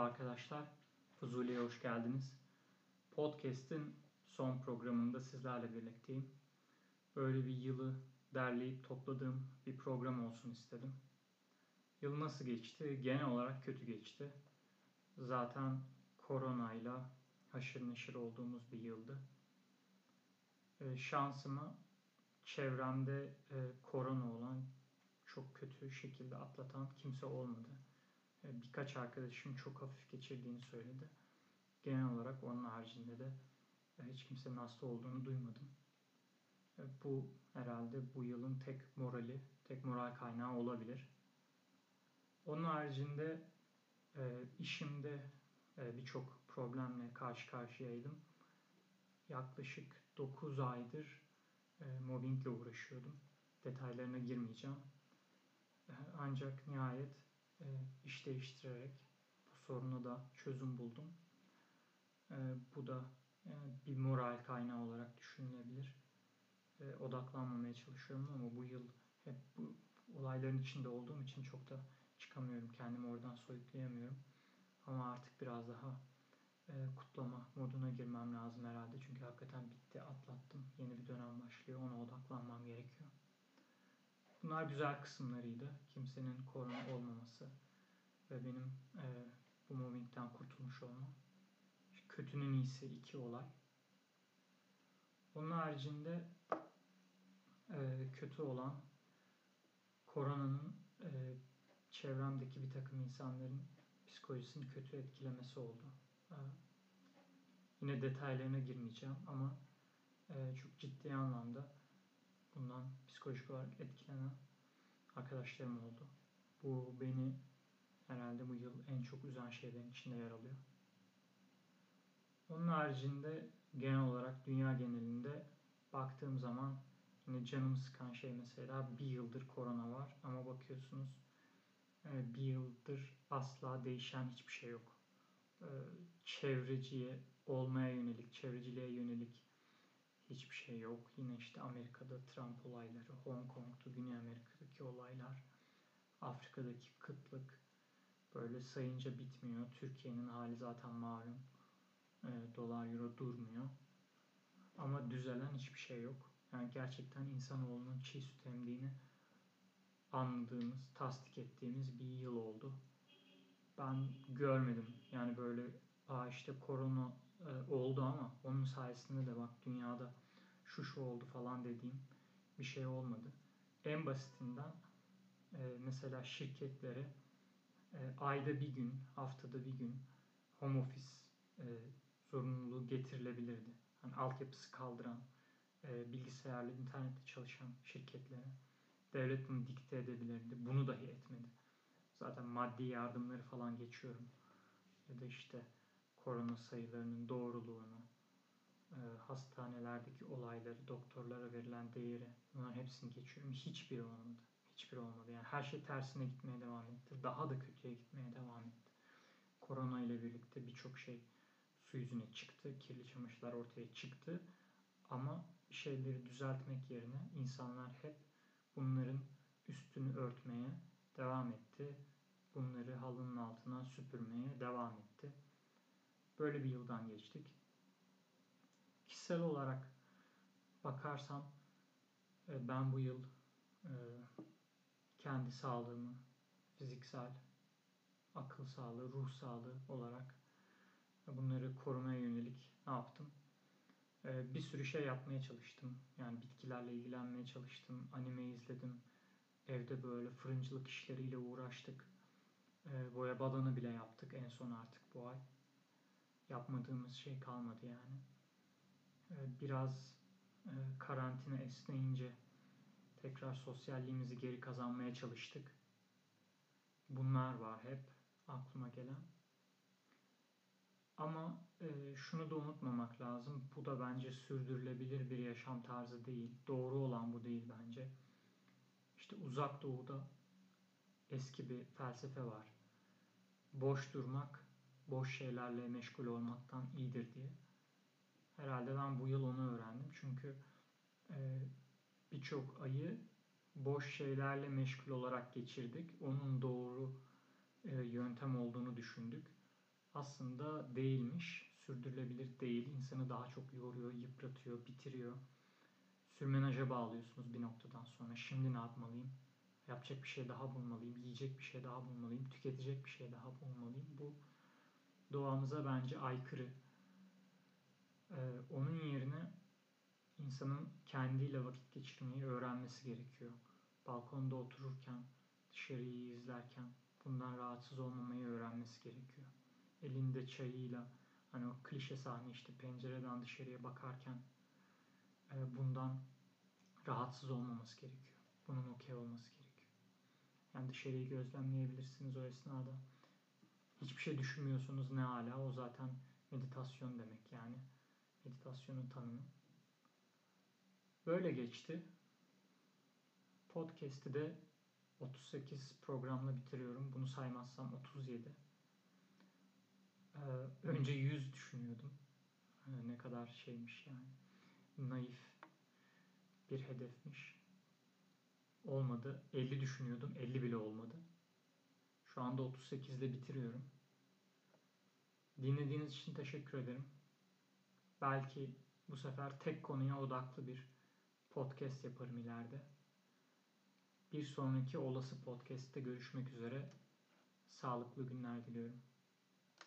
Merhaba arkadaşlar. Fuzuli'ye hoş geldiniz. Podcast'in son programında sizlerle birlikteyim. Böyle bir yılı derleyip topladığım bir program olsun istedim. Yıl nasıl geçti? Genel olarak kötü geçti. Zaten koronayla haşır neşir olduğumuz bir yıldı. E, şansıma çevremde e, korona olan çok kötü şekilde atlatan kimse olmadı birkaç arkadaşım çok hafif geçirdiğini söyledi. Genel olarak onun haricinde de e, hiç kimsenin hasta olduğunu duymadım. E, bu herhalde bu yılın tek morali, tek moral kaynağı olabilir. Onun haricinde işimde birçok problemle karşı karşıyaydım. Yaklaşık 9 aydır mobbingle uğraşıyordum. Detaylarına girmeyeceğim. Ancak nihayet e, iş değiştirerek bu soruna da çözüm buldum. E, bu da e, bir moral kaynağı olarak düşünülebilir. Odaklanmamaya çalışıyorum ama bu yıl hep bu olayların içinde olduğum için çok da çıkamıyorum. Kendimi oradan soyutlayamıyorum. Ama artık biraz daha kutlama moduna girmem lazım herhalde. Çünkü hakikaten bitti, atlattım. Yeni bir dönem başlıyor. Ona odaklanmam gerekiyor. Bunlar güzel kısımlarıydı. Kimsenin korona olmaması ve benim e, bu mobbingden kurtulmuş olmam. Kötünün iyisi iki olay. Onun haricinde e, kötü olan koronanın e, çevremdeki bir takım insanların psikolojisini kötü etkilemesi oldu. E, yine detaylarına girmeyeceğim ama e, çok ciddi anlamda bundan psikolojik olarak etkilenen arkadaşlarım oldu. Bu beni herhalde bu yıl en çok üzen şeylerin içinde yer alıyor. Onun haricinde genel olarak dünya genelinde baktığım zaman yine canımı sıkan şey mesela bir yıldır korona var ama bakıyorsunuz e, bir yıldır asla değişen hiçbir şey yok. E, çevreciye olmaya yönelik, çevreciliğe yönelik hiçbir şey yok. Yine işte Amerika'da Trump olayları, Hong Kong'da Güney Amerika'daki olaylar, Afrika'daki kıtlık böyle sayınca bitmiyor. Türkiye'nin hali zaten malum. E, dolar euro durmuyor. Ama düzelen hiçbir şey yok. Yani gerçekten insanoğlunun çiğ süt emdiğini anladığımız, tasdik ettiğimiz bir yıl oldu. Ben görmedim. Yani böyle işte korona e, oldu ama onun sayesinde de bak dünyada şu şu oldu falan dediğim bir şey olmadı. En basitinden e, mesela şirketlere e, ayda bir gün, haftada bir gün home office e, zorunluluğu getirilebilirdi. Hani altyapısı kaldıran, e, bilgisayarlı, internette çalışan şirketlere devlet bunu dikte edebilirdi. Bunu dahi etmedi. Zaten maddi yardımları falan geçiyorum. Ya da işte korona sayılarının doğruluğunu, e, hastanelerdeki olayları, doktorlara verilen değeri bunların hepsini geçiyorum. Hiçbiri olmadı. Hiçbiri olmadı. Yani her şey tersine gitmeye devam etti. Daha da kötüye gitmeye devam etti. Korona ile birlikte birçok şey su yüzüne çıktı. Kirli çamaşırlar ortaya çıktı. Ama şeyleri düzeltmek yerine insanlar hep bunların üstünü örtmeye devam etti. Bunları halının altına süpürmeye devam etti. Böyle bir yıldan geçtik. Kişisel olarak bakarsam e, ben bu yıl e, kendi sağlığımı, fiziksel, akıl sağlığı, ruh sağlığı olarak bunları korumaya yönelik ne yaptım? E, bir sürü şey yapmaya çalıştım. Yani bitkilerle ilgilenmeye çalıştım. Anime izledim. Evde böyle fırıncılık işleriyle uğraştık. Boya badana bile yaptık en son artık bu ay yapmadığımız şey kalmadı yani. Ee, biraz e, karantina esneyince tekrar sosyalliğimizi geri kazanmaya çalıştık. Bunlar var hep aklıma gelen. Ama e, şunu da unutmamak lazım. Bu da bence sürdürülebilir bir yaşam tarzı değil. Doğru olan bu değil bence. İşte uzak doğuda eski bir felsefe var. Boş durmak boş şeylerle meşgul olmaktan iyidir diye. Herhalde ben bu yıl onu öğrendim. Çünkü e, birçok ayı boş şeylerle meşgul olarak geçirdik. Onun doğru e, yöntem olduğunu düşündük. aslında değilmiş. Sürdürülebilir değil. İnsanı daha çok yoruyor, yıpratıyor, bitiriyor. Sürmenaja bağlıyorsunuz bir noktadan sonra. Şimdi ne yapmalıyım? Yapacak bir şey daha bulmalıyım. Yiyecek bir şey daha bulmalıyım. Tüketecek bir şey daha bulmalıyım. Bu doğamıza bence aykırı. Ee, onun yerine insanın kendiyle vakit geçirmeyi öğrenmesi gerekiyor. Balkonda otururken, dışarıyı izlerken bundan rahatsız olmamayı öğrenmesi gerekiyor. Elinde çayıyla hani o klişe sahne işte pencereden dışarıya bakarken e, bundan rahatsız olmaması gerekiyor. Bunun okey olması gerekiyor. Yani dışarıyı gözlemleyebilirsiniz o esnada. Hiçbir şey düşünmüyorsunuz ne hala. O zaten meditasyon demek yani. Meditasyonun tanımı. Böyle geçti. Podcast'i de 38 programla bitiriyorum. Bunu saymazsam 37. Ee, önce 100 düşünüyordum. Ee, ne kadar şeymiş yani. Naif bir hedefmiş. Olmadı. 50 düşünüyordum. 50 bile olmadı. Şu anda 38 ile bitiriyorum. Dinlediğiniz için teşekkür ederim. Belki bu sefer tek konuya odaklı bir podcast yaparım ileride. Bir sonraki olası podcast'te görüşmek üzere. Sağlıklı günler diliyorum.